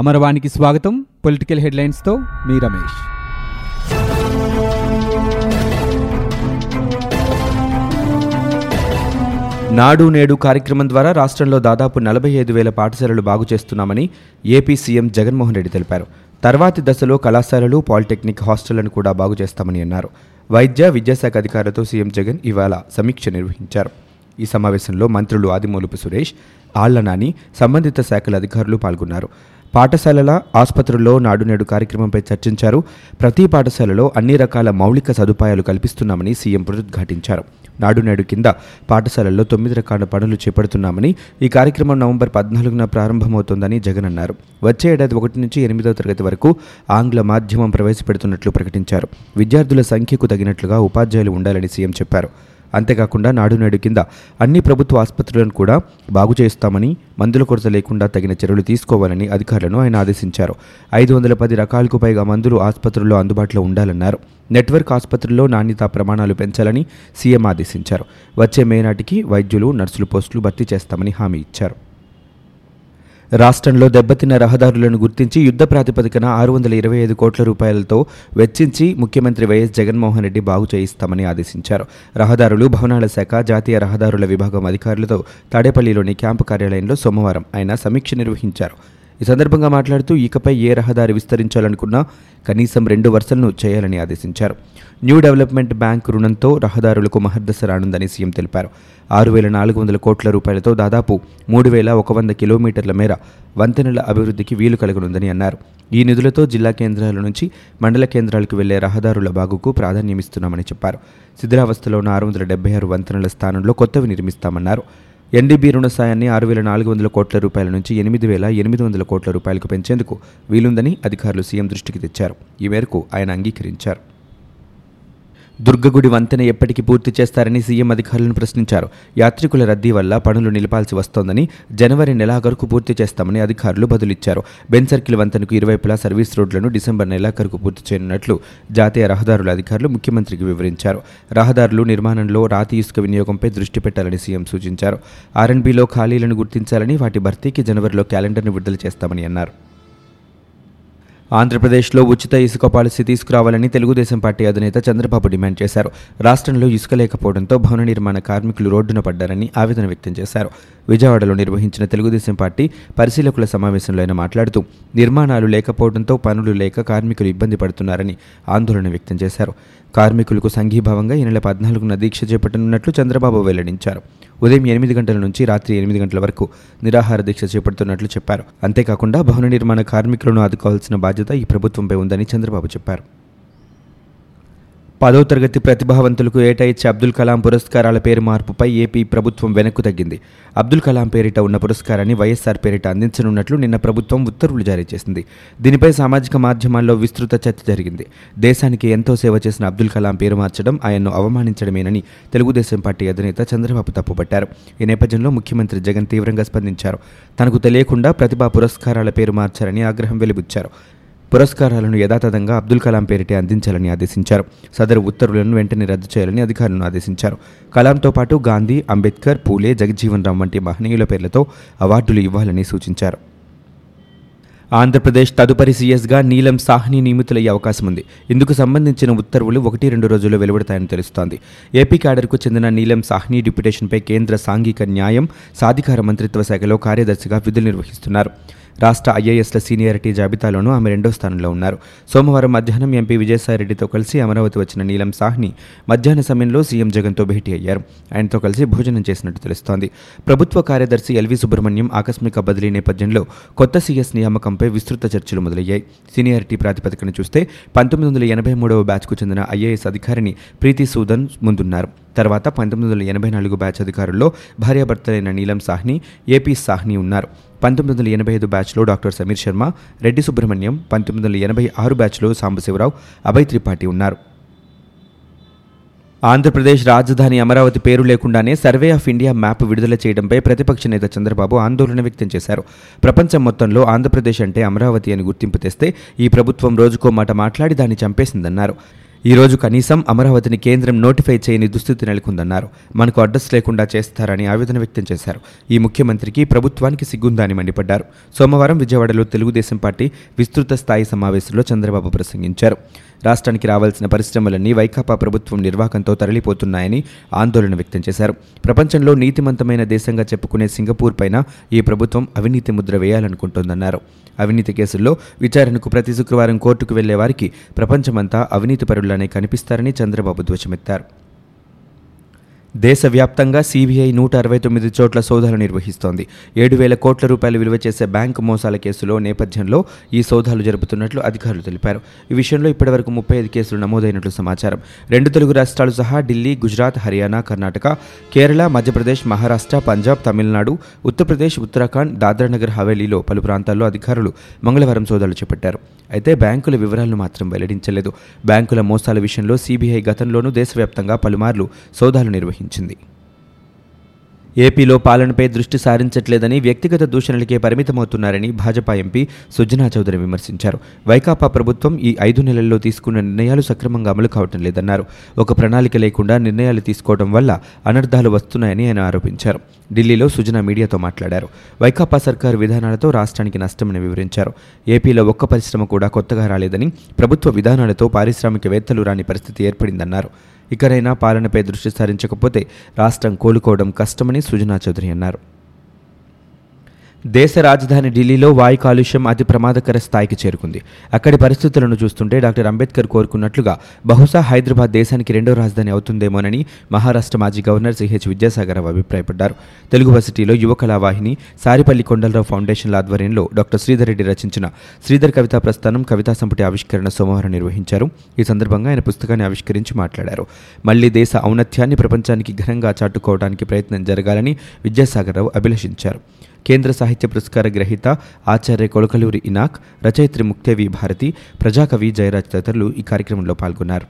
అమరవాణికి స్వాగతం. పొలిటికల్ హెడ్లైన్స్తో మీ రమేష్. నాడు నేడు కార్యక్రమం ద్వారా రాష్ట్రంలో దాదాపు నలభై ఐదు వేల పాఠశాలలు బాగు చేస్తున్నామని ఏపీ సీఎం జగన్మోహన్ రెడ్డి తెలిపారు. తర్వాతి దశలో కళాశాలలు పాలిటెక్నిక్ హాస్టళ్ళను కూడా బాగు చేస్తామని అన్నారు. వైద్య విద్యాశాఖ అధికారులతో సీఎం జగన్ ఇవాళ సమీక్ష నిర్వహించారు. ఈ సమావేశంలో మంత్రులు ఆదిమూలపు సురేష్ ఆళ్ళ నాని సంబంధిత శాఖల అధికారులు పాల్గొన్నారు. పాఠశాలల ఆసుపత్రుల్లో నాడు నేడు కార్యక్రమంపై చర్చించారు. ప్రతి పాఠశాలలో అన్ని రకాల మౌలిక సదుపాయాలు కల్పిస్తున్నామని సీఎం పునరుద్ఘాటించారు. నాడు నేడు కింద పాఠశాలల్లో తొమ్మిది రకాల పనులు చేపడుతున్నామని ఈ కార్యక్రమం నవంబర్ పద్నాలుగున ప్రారంభమవుతోందని జగన్ అన్నారు. వచ్చే ఏడాది ఒకటి నుంచి ఎనిమిదవ తరగతి వరకు ఆంగ్ల మాధ్యమం ప్రవేశపెడుతున్నట్లు ప్రకటించారు. విద్యార్థుల సంఖ్యకు తగినట్లుగా ఉపాధ్యాయులు ఉండాలని సీఎం చెప్పారు. అంతేకాకుండా నాడు నేడు కింద అన్ని ప్రభుత్వ ఆసుపత్రులను కూడా బాగు చేస్తామని మందుల కొరత లేకుండా తగిన చర్యలు తీసుకోవాలని అధికారులను ఆయన ఆదేశించారు. ఐదు వందల పది రకాలకు పైగా మందులు ఆసుపత్రుల్లో అందుబాటులో ఉండాలన్నారు. నెట్వర్క్ ఆసుపత్రుల్లో నాణ్యతా ప్రమాణాలు పెంచాలని సీఎం ఆదేశించారు. వచ్చే మే నాటికి వైద్యులు నర్సులు పోస్టులు భర్తీ చేస్తామని హామీ ఇచ్చారు. రాష్ట్రంలో దెబ్బతిన్న రహదారులను గుర్తించి యుద్ధ ప్రాతిపదికన ఆరు వందల ఇరవై ఐదు కోట్ల రూపాయలతో వెచ్చించి ముఖ్యమంత్రి వైఎస్ జగన్మోహన్ రెడ్డి బాగు చేయిస్తామని ఆదేశించారు. రహదారులు భవనాల శాఖ జాతీయ రహదారుల విభాగం అధికారులతో తాడేపల్లిలోని క్యాంపు కార్యాలయంలో సోమవారం ఆయన సమీక్ష నిర్వహించారు. ఈ సందర్భంగా మాట్లాడుతూ ఇకపై ఏ రహదారి విస్తరించాలనుకున్నా కనీసం రెండు వరుసలను చేయాలని ఆదేశించారు. న్యూ డెవలప్మెంట్ బ్యాంక్ రుణంతో రహదారులకు మహర్దశ రానుందని సీఎం తెలిపారు. ఆరు వేల నాలుగు వందల కోట్ల రూపాయలతో దాదాపు మూడు వేల ఒక వంద కిలోమీటర్ల మేర వంతెనల అభివృద్ధికి వీలు కలగనుందని అన్నారు. ఈ నిధులతో జిల్లా కేంద్రాల నుంచి మండల కేంద్రాలకు వెళ్ళే రహదారుల బాగుకు ప్రాధాన్యమిస్తున్నామని చెప్పారు. శిథిలావస్థలో ఉన్న ఆరు వందల డెబ్బై ఆరు వంతెనల స్థానంలో కొత్తవి నిర్మిస్తామన్నారు. ఎన్డీబీ రుణ సాయాన్ని ఆరు వేల నాలుగు వందల కోట్ల రూపాయల నుంచి ఎనిమిది వేల ఎనిమిది వందల కోట్ల రూపాయలకు పెంచేందుకు వీలుందని అధికారులు సీఎం దృష్టికి తెచ్చారు. ఈ మేరకు ఆయన అంగీకరించారు. దుర్గగుడి వంతెన ఎప్పటికీ పూర్తి చేస్తారని సీఎం అధికారులను ప్రశ్నించారు. యాత్రికుల రద్దీ వల్ల పనులు నిలపాల్సి వస్తోందని జనవరి నెలాఖరుకు పూర్తి చేస్తామని అధికారులు బదులిచ్చారు. బెన్ సర్కిల్ వంతెనకు ఇరువైపులా సర్వీస్ రోడ్లను డిసెంబర్ నెలాఖరుకు పూర్తి చేయనున్నట్లు జాతీయ రహదారుల అధికారులు ముఖ్యమంత్రికి వివరించారు. రహదారులు నిర్మాణంలో రాతి ఇసుక వినియోగంపై దృష్టి పెట్టాలని సీఎం సూచించారు. ఆర్ఎన్బీలో ఖాళీలను గుర్తించాలని వాటి భర్తీకి జనవరిలో క్యాలెండర్ను విడుదల చేస్తామని అన్నారు. ఆంధ్రప్రదేశ్లో ఉచిత ఇసుక పాలసీ తీసుకురావాలని తెలుగుదేశం పార్టీ అధినేత చంద్రబాబు డిమాండ్ చేశారు. రాష్ట్రంలో ఇసుక లేకపోవడంతో భవన నిర్మాణ కార్మికులు రోడ్డున పడ్డారని ఆవేదన వ్యక్తం చేశారు. విజయవాడలో నిర్వహించిన తెలుగుదేశం పార్టీ పరిశీలకుల సమావేశంలో ఆయన మాట్లాడుతూ నిర్మాణాలు లేకపోవడంతో పనులు లేక కార్మికులు ఇబ్బంది పడుతున్నారని ఆందోళన వ్యక్తం చేశారు. కార్మికులకు సంఘీభావంగా ఈ నెల పద్నాలుగున దీక్ష చేపట్టనున్నట్లు చంద్రబాబు వెల్లడించారు. ఉదయం ఎనిమిది గంటల నుంచి రాత్రి ఎనిమిది గంటల వరకు నిరాహార దీక్ష చేపడుతున్నట్లు చెప్పారు. అంతేకాకుండా భవన నిర్మాణ కార్మికులను ఆదుకోవాల్సిన బాధ్యత ఈ ప్రభుత్వంపై ఉందని చంద్రబాబు చెప్పారు. పదో తరగతి ప్రతిభావంతులకు ఏటా ఇచ్చే అబ్దుల్ కలాం పురస్కారాల పేరు మార్పుపై ఏపీ ప్రభుత్వం వెనక్కు తగ్గింది. అబ్దుల్ కలాం పేరిట ఉన్న పురస్కారాన్ని వైఎస్ఆర్ పేరిట అందించనున్నట్లు నిన్న ప్రభుత్వం ఉత్తర్వులు జారీ చేసింది. దీనిపై సామాజిక మాధ్యమాల్లో విస్తృత చర్చ జరిగింది. దేశానికి ఎంతో సేవ చేసిన అబ్దుల్ కలాం పేరు మార్చడం ఆయన్ను అవమానించడమేనని తెలుగుదేశం పార్టీ అధినేత చంద్రబాబు తప్పుపట్టారు. ఈ నేపథ్యంలో ముఖ్యమంత్రి జగన్ తీవ్రంగా స్పందించారు. తనకు తెలియకుండా ప్రతిభా పురస్కారాల పేరు మార్చారని ఆగ్రహం వెలిబుచ్చారు. పురస్కారాలను యథాతథంగా అబ్దుల్ కలాం పేరిటే అందించాలని ఆదేశించారు. సదరు ఉత్తర్వులను వెంటనే రద్దు చేయాలని అధికారులను ఆదేశించారు. కలాంతో పాటు గాంధీ అంబేద్కర్ పూలే జగజ్జీవన్ రామ్ వంటి మహనీయుల పేర్లతో అవార్డులు ఇవ్వాలని సూచించారు. ఆంధ్రప్రదేశ్ తదుపరి సీఎస్గా నీలం సాహ్ని నియమితులయ్యే అవకాశం ఉంది. ఇందుకు సంబంధించిన ఉత్తర్వులు ఒకటి రెండు రోజుల్లో వెలువడతాయని తెలుస్తోంది. ఏపీ క్యాడర్కు చెందిన నీలం సాహ్ని డిప్యుటేషన్పై కేంద్ర సాంఘిక న్యాయం సాధికార మంత్రిత్వ శాఖలో కార్యదర్శిగా విధులు నిర్వహిస్తున్నారు. రాష్ట్ర ఐఏఎస్ల సీనియారిటీ జాబితాలోనూ ఆమె రెండో స్థానంలో ఉన్నారు. సోమవారం మధ్యాహ్నం ఎంపీ విజయసాయిరెడ్డితో కలిసి అమరావతి వచ్చిన నీలం సాహ్ని మధ్యాహ్న సమయంలో సీఎం జగన్తో భేటీ అయ్యారు. ఆయనతో కలిసి భోజనం చేసినట్టు తెలుస్తోంది. ప్రభుత్వ కార్యదర్శి ఎల్వి సుబ్రహ్మణ్యం ఆకస్మిక బదిలీ నేపథ్యంలో కొత్త సీఎస్ నియామకంపై విస్తృత చర్చలు మొదలయ్యాయి. సీనియారిటీ ప్రాతిపదికన చూస్తే పంతొమ్మిది వందల ఎనభై మూడవ బ్యాచ్కు చెందిన ఐఏఎస్ అధికారిని ప్రీతి సూదన్ ముందున్నారు. తర్వాత పంతొమ్మిది వందల ఎనభై నాలుగు బ్యాచ్ అధికారుల్లో భార్యాభర్తలైన నీలం సాహ్ని ఏపీ సాహ్ని ఉన్నారు. పంతొమ్మిది వందల ఎనభై ఐదు బ్యాచ్లో డాక్టర్ సమీర్ శర్మ రెడ్డి సుబ్రహ్మణ్యం పంతొమ్మిది వందల ఎనభై ఆరు బ్యాచ్లో సాంబశివరావు అభయ్ త్రిపాఠి ఉన్నారు. ఆంధ్రప్రదేశ్ రాజధాని అమరావతి పేరు లేకుండానే సర్వే ఆఫ్ ఇండియా మ్యాప్ విడుదల చేయడంపై ప్రతిపక్ష నేత చంద్రబాబు ఆందోళన వ్యక్తం చేశారు. ప్రపంచం మొత్తంలో ఆంధ్రప్రదేశ్ అంటే అమరావతి అని గుర్తింపు తెస్తే ఈ ప్రభుత్వం రోజుకో మాట మాట్లాడి దాన్ని చంపేసిందన్నారు. ఈరోజు కనీసం అమరావతిని కేంద్రం నోటిఫై చేయని దుస్థితి నెలకొందన్నారు. మనకు అడ్రస్ లేకుండా చేస్తారని ఆవేదన వ్యక్తం చేశారు. ఈ ముఖ్యమంత్రికి ప్రభుత్వానికి సిగ్గుందా అని మండిపడ్డారు. సోమవారం విజయవాడలో తెలుగుదేశం పార్టీ విస్తృత స్థాయి సమావేశంలో చంద్రబాబు ప్రసంగించారు. రాష్ట్రానికి రావాల్సిన పరిశ్రమలన్నీ వైకాపా ప్రభుత్వం నిర్వాకంతో తరలిపోతున్నాయని ఆందోళన వ్యక్తం చేశారు. ప్రపంచంలో నీతిమంతమైన దేశంగా చెప్పుకునే సింగపూర్ పైన ఈ ప్రభుత్వం అవినీతి ముద్ర వేయాలనుకుంటోందన్నారు. అవినీతి కేసుల్లో విచారణకు ప్రతి శుక్రవారం కోర్టుకు వెళ్ళే వారికి ప్రపంచమంతా అవినీతి పరులనే కనిపిస్తారని చంద్రబాబు ధ్వజమెత్తారు. దేశవ్యాప్తంగా సీబీఐ నూట అరవై తొమ్మిది చోట్ల సోదాలు నిర్వహిస్తోంది. ఏడు వేల కోట్ల రూపాయలు విలువ చేసే బ్యాంకు మోసాల కేసులో నేపథ్యంలో ఈ సోదాలు జరుపుతున్నట్లు అధికారులు తెలిపారు. ఈ విషయంలో ఇప్పటివరకు ముప్పై ఐదు కేసులు నమోదైనట్లు సమాచారం. రెండు తెలుగు రాష్ట్రాలు సహా ఢిల్లీ గుజరాత్ హర్యానా కర్ణాటక కేరళ మధ్యప్రదేశ్ మహారాష్ట్ర పంజాబ్ తమిళనాడు ఉత్తరప్రదేశ్ ఉత్తరాఖండ్ దాద్రానగర్ హవేలీలో పలు ప్రాంతాల్లో అధికారులు మంగళవారం సోదాలు చేపట్టారు. అయితే బ్యాంకుల వివరాలను మాత్రం వెల్లడించలేదు. బ్యాంకుల మోసాల విషయంలో సీబీఐ గతంలోనూ దేశవ్యాప్తంగా పలుమార్లు సోదాలు నిర్వహించింది ఏపీలో పాలనపై దృష్టి సారించట్లేదని వ్యక్తిగత దూషణలకే పరిమితమవుతున్నారని భాజపా ఎంపీ సుజనా చౌదరి విమర్శించారు. వైకాపా ప్రభుత్వం ఈ ఐదు నెలల్లో తీసుకున్న నిర్ణయాలు సక్రమంగా అమలు కావటం లేదన్నారు. ఒక ప్రణాళిక లేకుండా నిర్ణయాలు తీసుకోవడం వల్ల అనర్థాలు వస్తున్నాయని ఆయన ఆరోపించారు. ఢిల్లీలో సుజనా మీడియాతో మాట్లాడారు. వైకాపా సర్కారు విధానాలతో రాష్ట్రానికి నష్టమని వివరించారు. ఏపీలో ఒక్క పరిశ్రమ కూడా కొత్తగా రాలేదని ప్రభుత్వ విధానాలతో పారిశ్రామికవేత్తలు రాని పరిస్థితి ఏర్పడిందన్నారు. ఇకరైనా పాలనపై దృష్టి సారించకపోతే రాష్ట్రం కోలుకోవడం కష్టమని సుజనా చౌదరి అన్నారు. దేశ రాజధాని ఢిల్లీలో వాయు కాలుష్యం అతి ప్రమాదకర స్థాయికి చేరుకుంది. అక్కడి పరిస్థితులను చూస్తుంటే డాక్టర్ అంబేద్కర్ కోరుకున్నట్లుగా బహుశా హైదరాబాద్ దేశానికి రెండో రాజధాని అవుతుందేమోనని మహారాష్ట్ర మాజీ గవర్నర్ సిహెచ్ విద్యాసాగరరావు అభిప్రాయపడ్డారు. తెలుగు వర్సిటీలో యువ కళావాహిని సారిపల్లి కొండలరావు ఫౌండేషన్ల ఆధ్వర్యంలో డాక్టర్ శ్రీధర్ రెడ్డి రచించిన శ్రీధర్ కవితా ప్రస్థానం కవితా సంపుటి ఆవిష్కరణ సోమవారం నిర్వహించారు. ఈ సందర్భంగా ఆయన పుస్తకాన్ని ఆవిష్కరించి మాట్లాడారు. మళ్ళీ దేశ ఔన్నత్యాన్ని ప్రపంచానికి ఘనంగా చాటుకోవడానికి ప్రయత్నం జరగాలని విద్యాసాగర్ రావు అభిలషించారు. కేంద్ర సాహిత్య పురస్కార గ్రహీత ఆచార్య కొలకలూరి ఇనాక్ రచయిత్రి ముక్తేవి భారతి ప్రజాకవి జయరాజ్ తదితరులు ఈ కార్యక్రమంలో పాల్గొన్నారు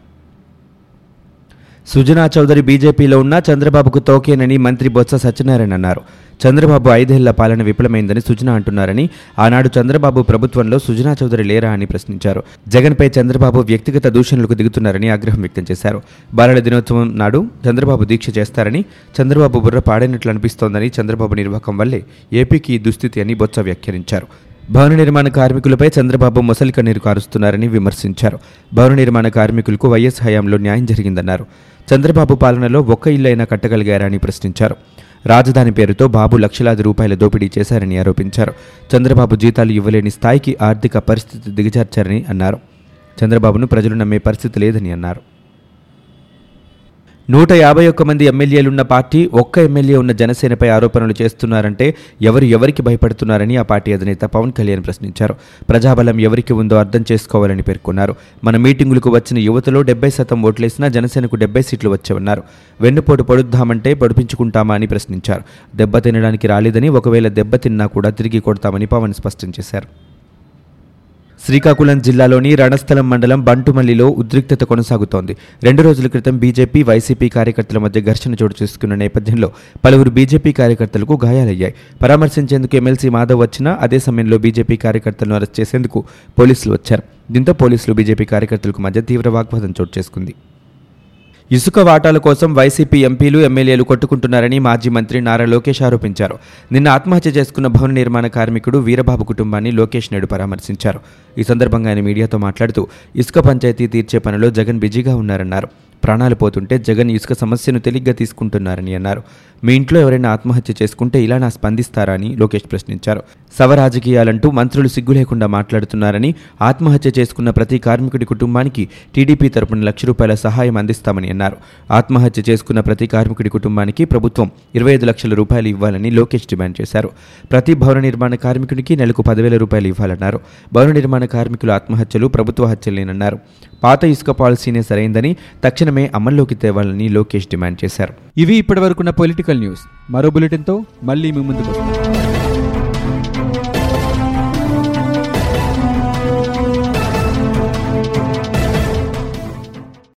సుజనా చౌదరి బీజేపీలో ఉన్న చంద్రబాబుకు తోకేనని మంత్రి బొత్స సత్యనారాయణ అన్నారు. చంద్రబాబు ఐదేళ్ళ పాలన విఫలమైందని సుజనా అంటున్నారని ఆనాడు చంద్రబాబు ప్రభుత్వంలో సుజనా చౌదరి లేరా అని ప్రశ్నించారు. జగన్పై చంద్రబాబు వ్యక్తిగత దూషణలకు దిగుతున్నారని ఆగ్రహం వ్యక్తం చేశారు. బాలల దినోత్సవం నాడు చంద్రబాబు దీక్ష చేస్తారని చంద్రబాబు బుర్ర పాడైనట్లు అనిపిస్తోందని చంద్రబాబు నిర్వాహకం వల్లే ఏపీకి దుస్థితి అని బొత్స వ్యాఖ్యానించారు. భవన నిర్మాణ కార్మికులపై చంద్రబాబు మొసలి కన్నీరు కారుస్తున్నారని విమర్శించారు. భవన నిర్మాణ కార్మికులకు వైఎస్ హయాంలో న్యాయం జరిగిందన్నారు. చంద్రబాబు పాలనలో ఒక్క ఇల్లు అయినా ప్రశ్నించారు. రాజధాని పేరుతో బాబు లక్షలాది రూపాయల దోపిడీ చేశారని ఆరోపించారు. చంద్రబాబు జీతాలు ఇవ్వలేని స్థాయికి ఆర్థిక పరిస్థితి దిగజార్చారని అన్నారు. చంద్రబాబును ప్రజలు నమ్మే పరిస్థితి లేదని అన్నారు. నూట యాభై ఒక్క మంది ఎమ్మెల్యేలున్న పార్టీ ఒక్క ఎమ్మెల్యే ఉన్న జనసేనపై ఆరోపణలు చేస్తున్నారంటే ఎవరు ఎవరికి భయపడుతున్నారని ఆ పార్టీ అధినేత పవన్ కళ్యాణ్ ప్రశ్నించారు. ప్రజాబలం ఎవరికి ఉందో అర్థం చేసుకోవాలని పేర్కొన్నారు. మన మీటింగులకు వచ్చిన యువతలో డెబ్బై శాతం ఓట్లేసినా జనసేనకు డెబ్బై సీట్లు వచ్చేవన్నారు. వెన్నుపోటు పడుద్దామంటే పడిపించుకుంటామా అని ప్రశ్నించారు. దెబ్బ తినడానికి రాలేదని ఒకవేళ దెబ్బ తిన్నా కూడా తిరిగి కొడతామని పవన్ స్పష్టం చేశారు. శ్రీకాకుళం జిల్లాలోని రణస్థలం మండలం బంటుమల్లిలో ఉద్రిక్తత కొనసాగుతోంది. రెండు రోజుల క్రితం బీజేపీ వైసీపీ కార్యకర్తల మధ్య ఘర్షణ చోటు చేసుకున్న నేపథ్యంలో పలువురు బీజేపీ కార్యకర్తలకు గాయాలయ్యాయి. పరామర్శించేందుకు ఎమ్మెల్సీ మాధవ్ వచ్చినా అదే సమయంలో బీజేపీ కార్యకర్తలను అరెస్ట్ చేసేందుకు పోలీసులు వచ్చారు. దీంతో పోలీసులు బీజేపీ కార్యకర్తలకు మధ్య తీవ్ర వాగ్వాదం చోటు చేసుకుంది. ఇసుక వాటాల కోసం వైసీపీ ఎంపీలు ఎమ్మెల్యేలు కొట్టుకుంటున్నారని మాజీ మంత్రి నారా లోకేష్ ఆరోపించారు. నిన్న ఆత్మహత్య చేసుకున్న భవన నిర్మాణ కార్మికుడు వీరబాబు కుటుంబాన్ని లోకేష్ నేడు పరామర్శించారు. ఈ సందర్భంగా ఆయన మీడియాతో మాట్లాడుతూ ఇసుక పంచాయతీ తీర్చే పనిలో జగన్ బిజీగా ఉన్నారన్నారు. ప్రాణాలు పోతుంటే జగన్ ఇసుక సమస్యను తేలిగ్గా తీసుకుంటున్నారని అన్నారు. మీ ఇంట్లో ఎవరైనా ఆత్మహత్య చేసుకుంటే ఇలా నా స్పందిస్తారా అని లోకేష్ ప్రశ్నించారు. సవ రాజకీయాలంటూ మంత్రులు సిగ్గు లేకుండా మాట్లాడుతున్నారని ఆత్మహత్య చేసుకున్న ప్రతి కార్మికుడి కుటుంబానికి టీడీపీ తరపున లక్ష రూపాయల సహాయం అందిస్తామని అన్నారు. ఆత్మహత్య చేసుకున్న ప్రతి కార్మికుడి కుటుంబానికి ప్రభుత్వం ఇరవై ఐదు లక్షల రూపాయలు ఇవ్వాలని లోకేష్ డిమాండ్ చేశారు. ప్రతి భవన నిర్మాణ కార్మికునికి నెలకు పదివేల రూపాయలు ఇవ్వాలన్నారు. భవన నిర్మాణ కార్మికుల ఆత్మహత్యలు ప్రభుత్వ హత్యలేనన్నారు. పాత ఇసుక పాలసీనే సరైందని తక్షణమే అమల్లోకి తేవాలని లోకేష్ డిమాండ్ చేశారు. ఇవి ఇప్పటివరకున్న పొలిటికల్ న్యూస్. మరో బులెటిన్తో మళ్ళీ మీ ముందుకు వస్తాం.